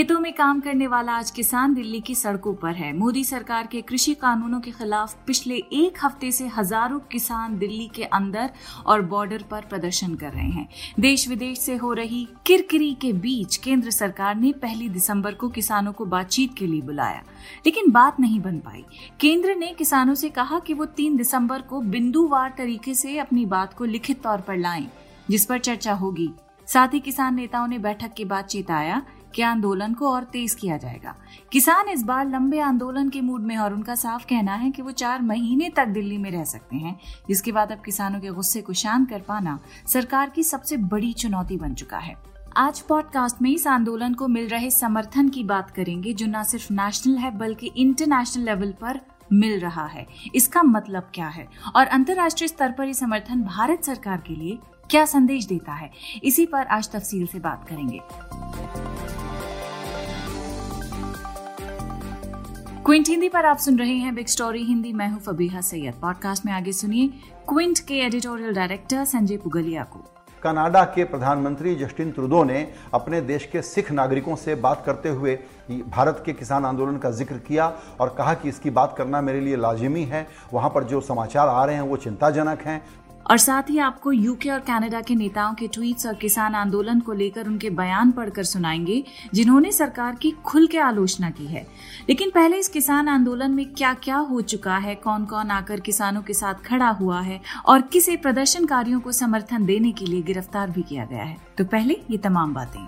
खेतों में काम करने वाला आज किसान दिल्ली की सड़कों पर है। मोदी सरकार के कृषि कानूनों के खिलाफ पिछले एक हफ़्ते से हज़ारों किसान दिल्ली के अंदर और बॉर्डर पर प्रदर्शन कर रहे हैं। देश विदेश से हो रही किरकिरी के बीच केंद्र सरकार ने पहली दिसंबर को किसानों को बातचीत के लिए बुलाया। लेकिन बात नहीं बन पाई। केंद्र ने किसानों से कहा कि वो तीन दिसंबर को बिंदुवार तरीके से अपनी बात को लिखित तौर पर लाएँ, जिस पर चर्चा होगी। साथ ही किसान नेताओं ने बैठक के बाद चेताया कि आंदोलन को और तेज किया जाएगा। किसान इस बार लंबे आंदोलन के मूड में और उनका साफ़ कहना है कि वो चार महीने तक दिल्ली में रह सकते हैं, जिसके बाद अब किसानों के गुस्से को शांत कर पाना सरकार की सबसे बड़ी चुनौती बन चुका है। आज पॉडकास्ट में इस आंदोलन को मिल रहे समर्थन की बात करेंगे, जो न सिर्फ़ नेशनल है, बल्कि इंटरनेशनल लेवल पर मिल रहा है। इसका मतलब क्या है? और अंतर्राष्ट्रीय स्तर पर ये समर्थन भारत सरकार के लिए क्या संदेश देता है? इसी पर आज तफसील से बात करेंगे। क्विंट हिंदी पर आप सुन रहे हैं बिग स्टोरी हिंदी। मैं हूँ फबीहा सैयद। पॉडकास्ट में आगे सुनिए क्विंट के एडिटोरियल डायरेक्टर संजय पुगलिया को। कनाडा के प्रधानमंत्री जस्टिन त्रुदो ने अपने देश के सिख नागरिकों से बात करते हुए भारत के किसान आंदोलन का ज़िक्र किया और कहा कि इसकी बात करना मेरे लिए लाजिमी है। वहाँ पर जो समाचार आ रहे हैं वो चिंताजनक हैं। और साथ ही आपको यूके और कनाडा के नेताओं के ट्वीट्स और किसान आंदोलन को लेकर उनके बयान पढ़कर सुनाएँगे, जिन्होंने सरकार की खुल के आलोचना की है। लेकिन पहले इस किसान आंदोलन में क्या क्या हो चुका है कौन कौन आकर किसानों के साथ खड़ा हुआ है, और किसे प्रदर्शनकारियों को समर्थन देने के लिए गिरफ़्तार भी किया गया है? तो पहले ये तमाम बातें।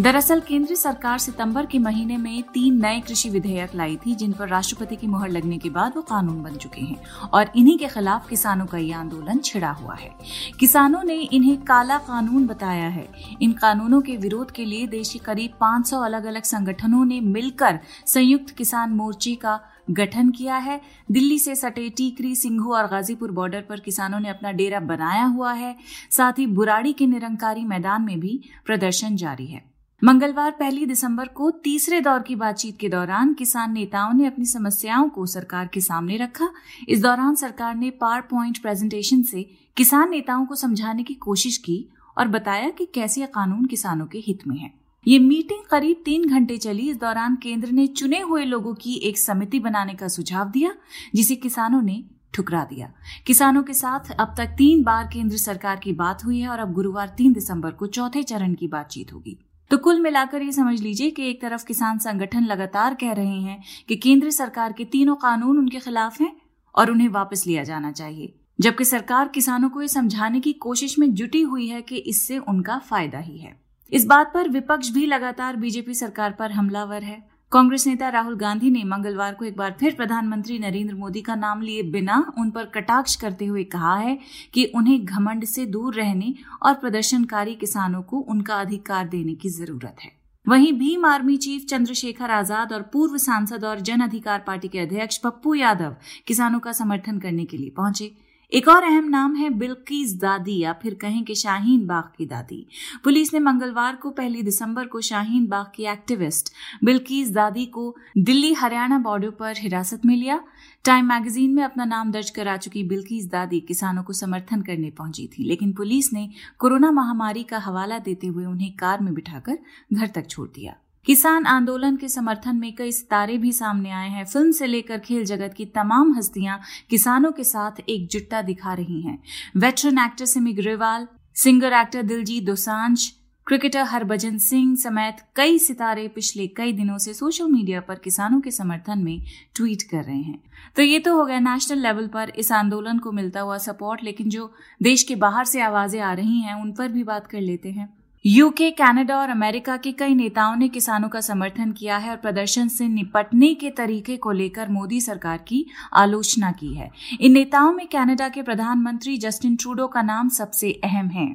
दरअसल केंद्र सरकार सितंबर के महीने में तीन नए कृषि विधेयक लाई थी, जिन पर राष्ट्रपति की मुहर लगने के बाद वो कानून बन चुके हैं और इन्हीं के खिलाफ किसानों का ये आंदोलन छिड़ा हुआ है। किसानों ने इन्हें काला कानून बताया है। इन कानूनों के विरोध के लिए देश के करीब 500 अलग अलग संगठनों ने मिलकर संयुक्त किसान मोर्चे का गठन किया है। दिल्ली से सटे टीकरी, सिंघू और गाजीपुर बॉर्डर पर किसानों ने अपना डेरा बनाया हुआ है। साथ ही बुराड़ी के निरंकारी मैदान में भी प्रदर्शन जारी है। मंगलवार पहली दिसंबर को तीसरे दौर की बातचीत के दौरान किसान नेताओं ने अपनी समस्याओं को सरकार के सामने रखा। इस दौरान सरकार ने पावर पॉइंट प्रेजेंटेशन से किसान नेताओं को समझाने की कोशिश की और बताया कि कैसे यह कानून किसानों के हित में है। ये मीटिंग करीब तीन घंटे चली। इस दौरान केंद्र ने चुने हुए लोगों की एक समिति बनाने का सुझाव दिया, जिसे किसानों ने ठुकरा दिया। किसानों के साथ अब तक तीन बार केंद्र सरकार की बात हुई है और अब गुरुवार तीन दिसंबर को चौथे चरण की बातचीत होगी। तो कुल मिलाकर ये समझ लीजिए कि एक तरफ़ किसान संगठन लगातार कह रहे हैं कि केंद्र सरकार के तीनों कानून उनके खिलाफ हैं और उन्हें वापस लिया जाना चाहिए, जबकि सरकार किसानों को ये समझाने की कोशिश में जुटी हुई है कि इससे उनका फ़ायदा ही है। इस बात पर विपक्ष भी लगातार बीजेपी सरकार पर हमलावर है। कांग्रेस नेता राहुल गांधी ने मंगलवार को एक बार फिर प्रधानमंत्री नरेंद्र मोदी का नाम लिए बिना उन पर कटाक्ष करते हुए कहा है कि उन्हें घमंड से दूर रहने और प्रदर्शनकारी किसानों को उनका अधिकार देने की ज़रूरत है। वहीं भीम आर्मी चीफ चंद्रशेखर आज़ाद और पूर्व सांसद और जन अधिकार पार्टी के अध्यक्ष पप्पू यादव किसानों का समर्थन करने के लिए पहुँचे। एक और अहम नाम है बिल्कीस दादी, या फिर कहें कि शाहीन बाग की दादी। पुलिस ने मंगलवार को पहली दिसंबर को शाहीन बाग की एक्टिविस्ट बिल्कीस दादी को दिल्ली हरियाणा बॉर्डर पर हिरासत में लिया। टाइम मैगजीन में अपना नाम दर्ज करा चुकी बिल्कीस दादी किसानों को समर्थन करने पहुँची थी, लेकिन पुलिस ने कोरोना महामारी का हवाला देते हुए उन्हें कार में बिठाकर घर तक छोड़ दिया। किसान आंदोलन के समर्थन में कई सितारे भी सामने आए हैं। फ़िल्म से लेकर खेल जगत की तमाम हस्तियाँ किसानों के साथ एकजुटता दिखा रही हैं। Veteran actor Simi Grewal singer actor Diljit Dosanjh cricketer Harbhajan Singh समेत कई सितारे पिछले कई दिनों से सोशल मीडिया पर किसानों के समर्थन में ट्वीट कर रहे हैं। तो ये तो हो गया नेशनल लेवल पर इस आंदोलन को मिलता हुआ सपोर्ट लेकिन जो देश के बाहर से आवाज़ें आ रही हैं, उन पर भी बात कर लेते हैं। यूके कनाडा और अमेरिका के कई नेताओं ने किसानों का समर्थन किया है और प्रदर्शन से निपटने के तरीके को लेकर मोदी सरकार की आलोचना की है। इन नेताओं में कनाडा के प्रधानमंत्री जस्टिन ट्रूडो का नाम सबसे अहम है।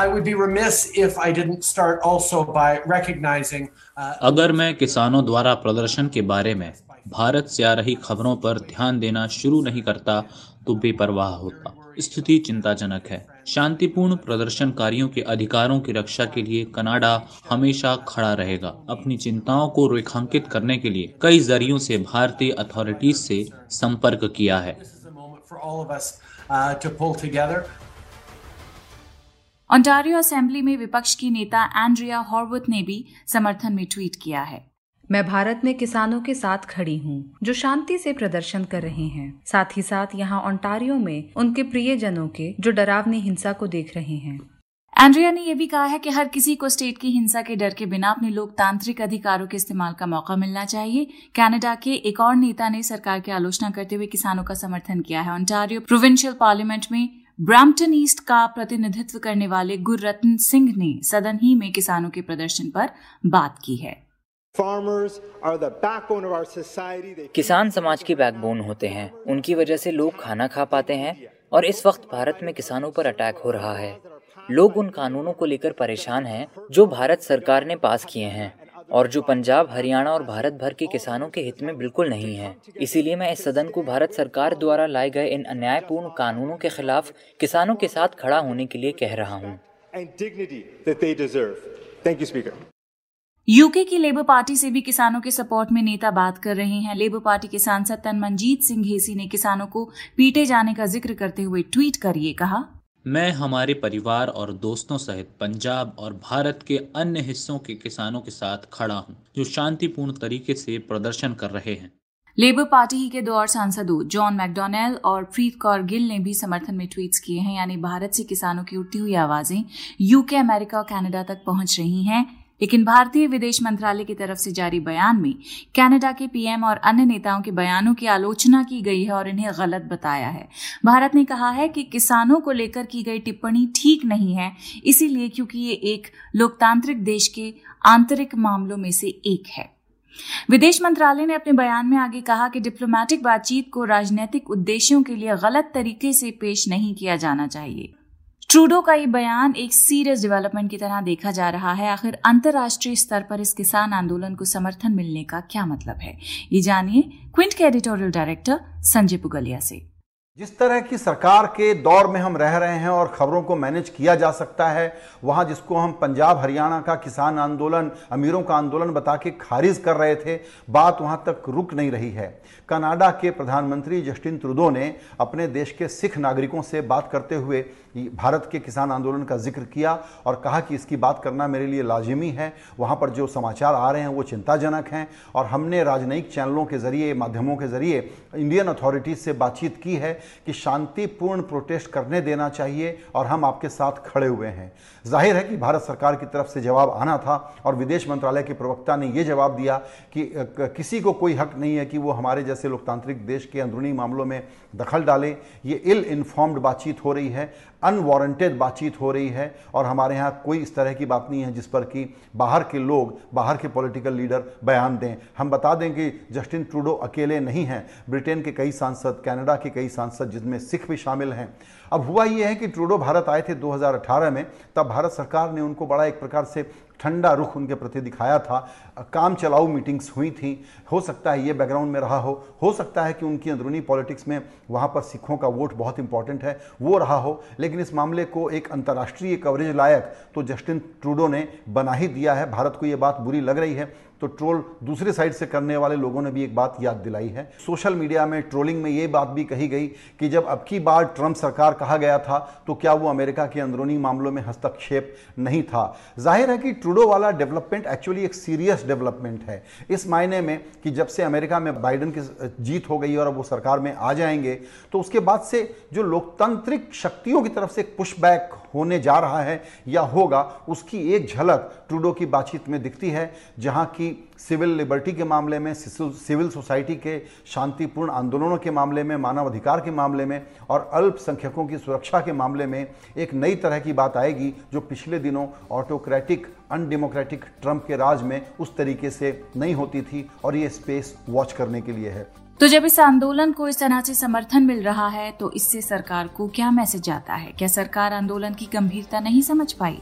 I would be remiss if I didn't start also by recognizing uh, अगर मैं किसानों द्वारा प्रदर्शन के बारे में भारत से आ रही खबरों पर ध्यान देना शुरू नहीं करता तो बेपरवाह होता। स्थिति चिंताजनक है। शांतिपूर्ण प्रदर्शनकारियों के अधिकारों की रक्षा के लिए कनाडा हमेशा खड़ा रहेगा। अपनी चिंताओं को रेखांकित करने के लिए कई जरियों से भारतीय अथॉरिटीज से संपर्क किया है। ओंटारियो असेंबली में विपक्ष की नेता एंड्रिया हॉर्वुथ ने भी समर्थन में ट्वीट किया है। मैं भारत में किसानों के साथ खड़ी हूँ, जो शांति से प्रदर्शन कर रहे हैं। साथ ही साथ यहाँ ओंटारियो में उनके प्रियजनों के, जो डरावनी हिंसा को देख रहे हैं। एंड्रिया ने यह भी कहा है कि हर किसी को स्टेट की हिंसा के डर के बिना अपने लोकतांत्रिक अधिकारों के इस्तेमाल का मौका मिलना चाहिए। कनाडा के एक और नेता ने सरकार की आलोचना करते हुए किसानों का समर्थन किया है। ओंटारियो प्रोविंशियल पार्लियामेंट में ब्राम्पटन ईस्ट का प्रतिनिधित्व करने वाले गुररत्न सिंह ने सदन ही में किसानों के प्रदर्शन पर बात की है। किसान समाज की बैकबोन होते हैं। उनकी वजह से लोग खाना खा पाते हैं और इस वक्त भारत में किसानों पर अटैक हो रहा है। लोग उन कानूनों को लेकर परेशान हैं जो भारत सरकार ने पास किए हैं और जो पंजाब हरियाणा और भारत भर के किसानों के हित में बिल्कुल नहीं है। इसीलिए मैं इस सदन को भारत सरकार द्वारा लाए गए इन अन्यायपूर्ण कानूनों के खिलाफ किसानों के साथ खड़ा होने के लिए कह रहा हूँ। यूके की लेबर पार्टी से भी किसानों के सपोर्ट में नेता बात कर रहे हैं। लेबर पार्टी के सांसद तनमनजीत सिंह घेसी ने किसानों को पीटे जाने का ज़िक्र करते हुए ट्वीट कर ये कहा। मैं हमारे परिवार और दोस्तों सहित पंजाब और भारत के अन्य हिस्सों के किसानों के साथ खड़ा हूँ, जो शांतिपूर्ण तरीके से प्रदर्शन कर रहे हैं। लेबर पार्टी ही के दो और सांसदों जॉन मैकडोनेल और प्रीत कौर गिल ने भी समर्थन में ट्वीट्स किए हैं यानी भारत से किसानों की उठती हुई आवाज़ें यूके अमेरिका और कनाडा तक पहुँच रही हैं। लेकिन भारतीय विदेश मंत्रालय की तरफ़ से जारी बयान में कनाडा के पीएम और अन्य नेताओं के बयानों की आलोचना की गई है और इन्हें गलत बताया है। भारत ने कहा है कि किसानों को लेकर की गई टिप्पणी ठीक नहीं है, इसीलिए क्योंकि ये एक लोकतांत्रिक देश के आंतरिक मामलों में से एक है। विदेश मंत्रालय ने अपने बयान में आगे कहा कि डिप्लोमेटिक बातचीत को राजनीतिक उद्देश्यों के लिए गलत तरीके से पेश नहीं किया जाना चाहिए। ट्रूडो का ये बयान एक सीरियस डेवलपमेंट की तरह देखा जा रहा है। आखिर अंतर्राष्ट्रीय स्तर पर इस किसान आंदोलन को समर्थन मिलने का क्या मतलब है? ये जानिए क्विंट के एडिटोरियल डायरेक्टर संजय पुगलिया से। जिस तरह की सरकार के दौर में हम रह रहे हैं और खबरों को मैनेज किया जा सकता है, वहाँ जिसको हम पंजाब, हरियाणा का किसान आंदोलन, अमीरों का आंदोलन बता के खारिज कर रहे थे, बात वहाँ तक रुक नहीं रही है। कनाडा के प्रधानमंत्री जस्टिन त्रुदो ने अपने देश के सिख नागरिकों से बात करते हुए भारत के किसान आंदोलन का ज़िक्र किया और कहा कि इसकी बात करना मेरे लिए लाजिमी है। वहाँ पर जो समाचार आ रहे हैं वो चिंताजनक हैं और हमने राजनयिक चैनलों के ज़रिए, माध्यमों के ज़रिए इंडियन अथॉरिटीज़ से बातचीत की है कि शांतिपूर्ण प्रोटेस्ट करने देना चाहिए और हम आपके साथ खड़े हुए हैं। ज़ाहिर है कि भारत सरकार की तरफ़ से जवाब आना था और विदेश मंत्रालय के प्रवक्ता ने यह जवाब दिया कि किसी को कोई हक नहीं है कि वो हमारे जैसे लोकतांत्रिक देश के अंदरूनी मामलों में दखल डाले। ये इल इन्फॉर्म्ड बातचीत हो रही है। अनवारंटेड बातचीत हो रही है और हमारे यहाँ कोई इस तरह की बात नहीं है जिस पर कि बाहर के लोग, बाहर के पॉलिटिकल लीडर बयान दें। हम बता दें कि जस्टिन ट्रूडो अकेले नहीं हैं। ब्रिटेन के कई सांसद कनाडा के कई सांसद जिनमें सिख भी शामिल हैं। अब हुआ ये है कि ट्रूडो भारत आए थे 2018 में, तब भारत सरकार ने उनको बड़ा एक प्रकार से ठंडा रुख उनके प्रति दिखाया था। काम चलाऊ मीटिंग्स हुई थी। हो सकता है ये बैकग्राउंड में रहा हो। हो सकता है कि उनकी अंदरूनी पॉलिटिक्स में वहाँ पर सिखों का वोट बहुत इंपॉर्टेंट है। वो रहा हो। लेकिन इस मामले को एक अंतर्राष्ट्रीय कवरेज लायक तो जस्टिन ट्रूडो ने बना ही दिया है। भारत को ये बात बुरी लग रही है। तो ट्रोल दूसरे साइड से करने वाले लोगों ने भी एक बात याद दिलाई है। सोशल मीडिया में ट्रोलिंग में ये बात भी कही गई कि जब अब की बार ट्रंप सरकार कहा गया था तो क्या वो अमेरिका के अंदरूनी मामलों में हस्तक्षेप नहीं था? ज़ाहिर है कि ट्रूडो वाला डेवलपमेंट एक्चुअली एक सीरियस डेवलपमेंट है। इस मायने में कि जब से अमेरिका में बाइडन की जीत हो गई और अब वो सरकार में आ जाएँगे तो उसके बाद से जो लोकतांत्रिक शक्तियों की तरफ़ से पुशबैक होने जा रहा है या होगा, उसकी एक झलक ट्रूडो की बातचीत में दिखती है, जहाँ की सिविल लिबर्टी के मामले में सिविल सोसाइटी के शांतिपूर्ण आंदोलनों के मामले में, मानव अधिकार के मामले में और अल्पसंख्यकों की सुरक्षा के मामले में एक नई तरह की बात आएगी, जो पिछले दिनों ऑटोक्रेटिक, अनडेमोक्रेटिक ट्रंप के राज में उस तरीके से नहीं होती थी और ये स्पेस वॉच करने के लिए है। तो जब इस आंदोलन को इस तरह से समर्थन मिल रहा है तो इससे सरकार को क्या मैसेज जाता है? क्या सरकार आंदोलन की गंभीरता नहीं समझ पाई?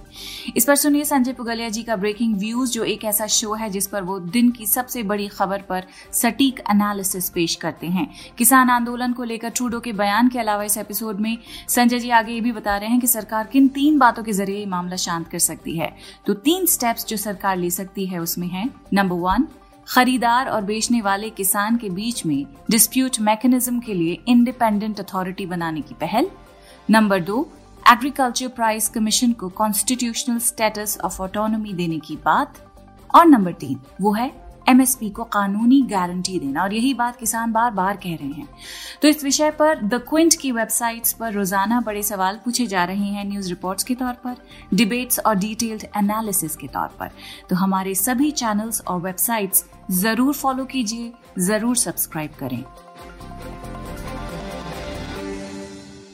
इस पर सुनिए संजय पुगलिया जी का ब्रेकिंग व्यूज़ जो एक ऐसा शो है जिस पर वो दिन की सबसे बड़ी खबर पर सटीक एनालिसिस पेश करते हैं। किसान आंदोलन को लेकर ट्रूडो के बयान के अलावा इस एपिसोड में संजय जी आगे ये भी बता रहे हैं कि सरकार किन तीन बातों के ज़रिए मामला शांत कर सकती है। तो तीन स्टेप्स जो सरकार ले सकती है उसमें है नंबर वन खरीदार और बेचने वाले किसान के बीच में डिस्प्यूट मैकेनिज्म के लिए इंडिपेंडेंट अथॉरिटी बनाने की पहल। नंबर दो एग्रीकल्चर प्राइस कमीशन को कॉन्स्टिट्यूशनल स्टेटस ऑफ़ ऑटोनोमी देने की बात। और नंबर तीन, वो है एमएसपी को कानूनी गारंटी देना, और यही बात किसान बार बार कह रहे हैं। तो इस विषय पर द क्विंट की वेबसाइट्स पर रोज़ाना बड़े सवाल पूछे जा रहे हैं न्यूज़ रिपोर्ट्स के तौर पर डिबेट्स और डिटेल्ड एनालिसिस के तौर पर। तो हमारे सभी चैनल्स और वेबसाइट्स ज़रूर फॉलो कीजिए, ज़रूर सब्सक्राइब करें।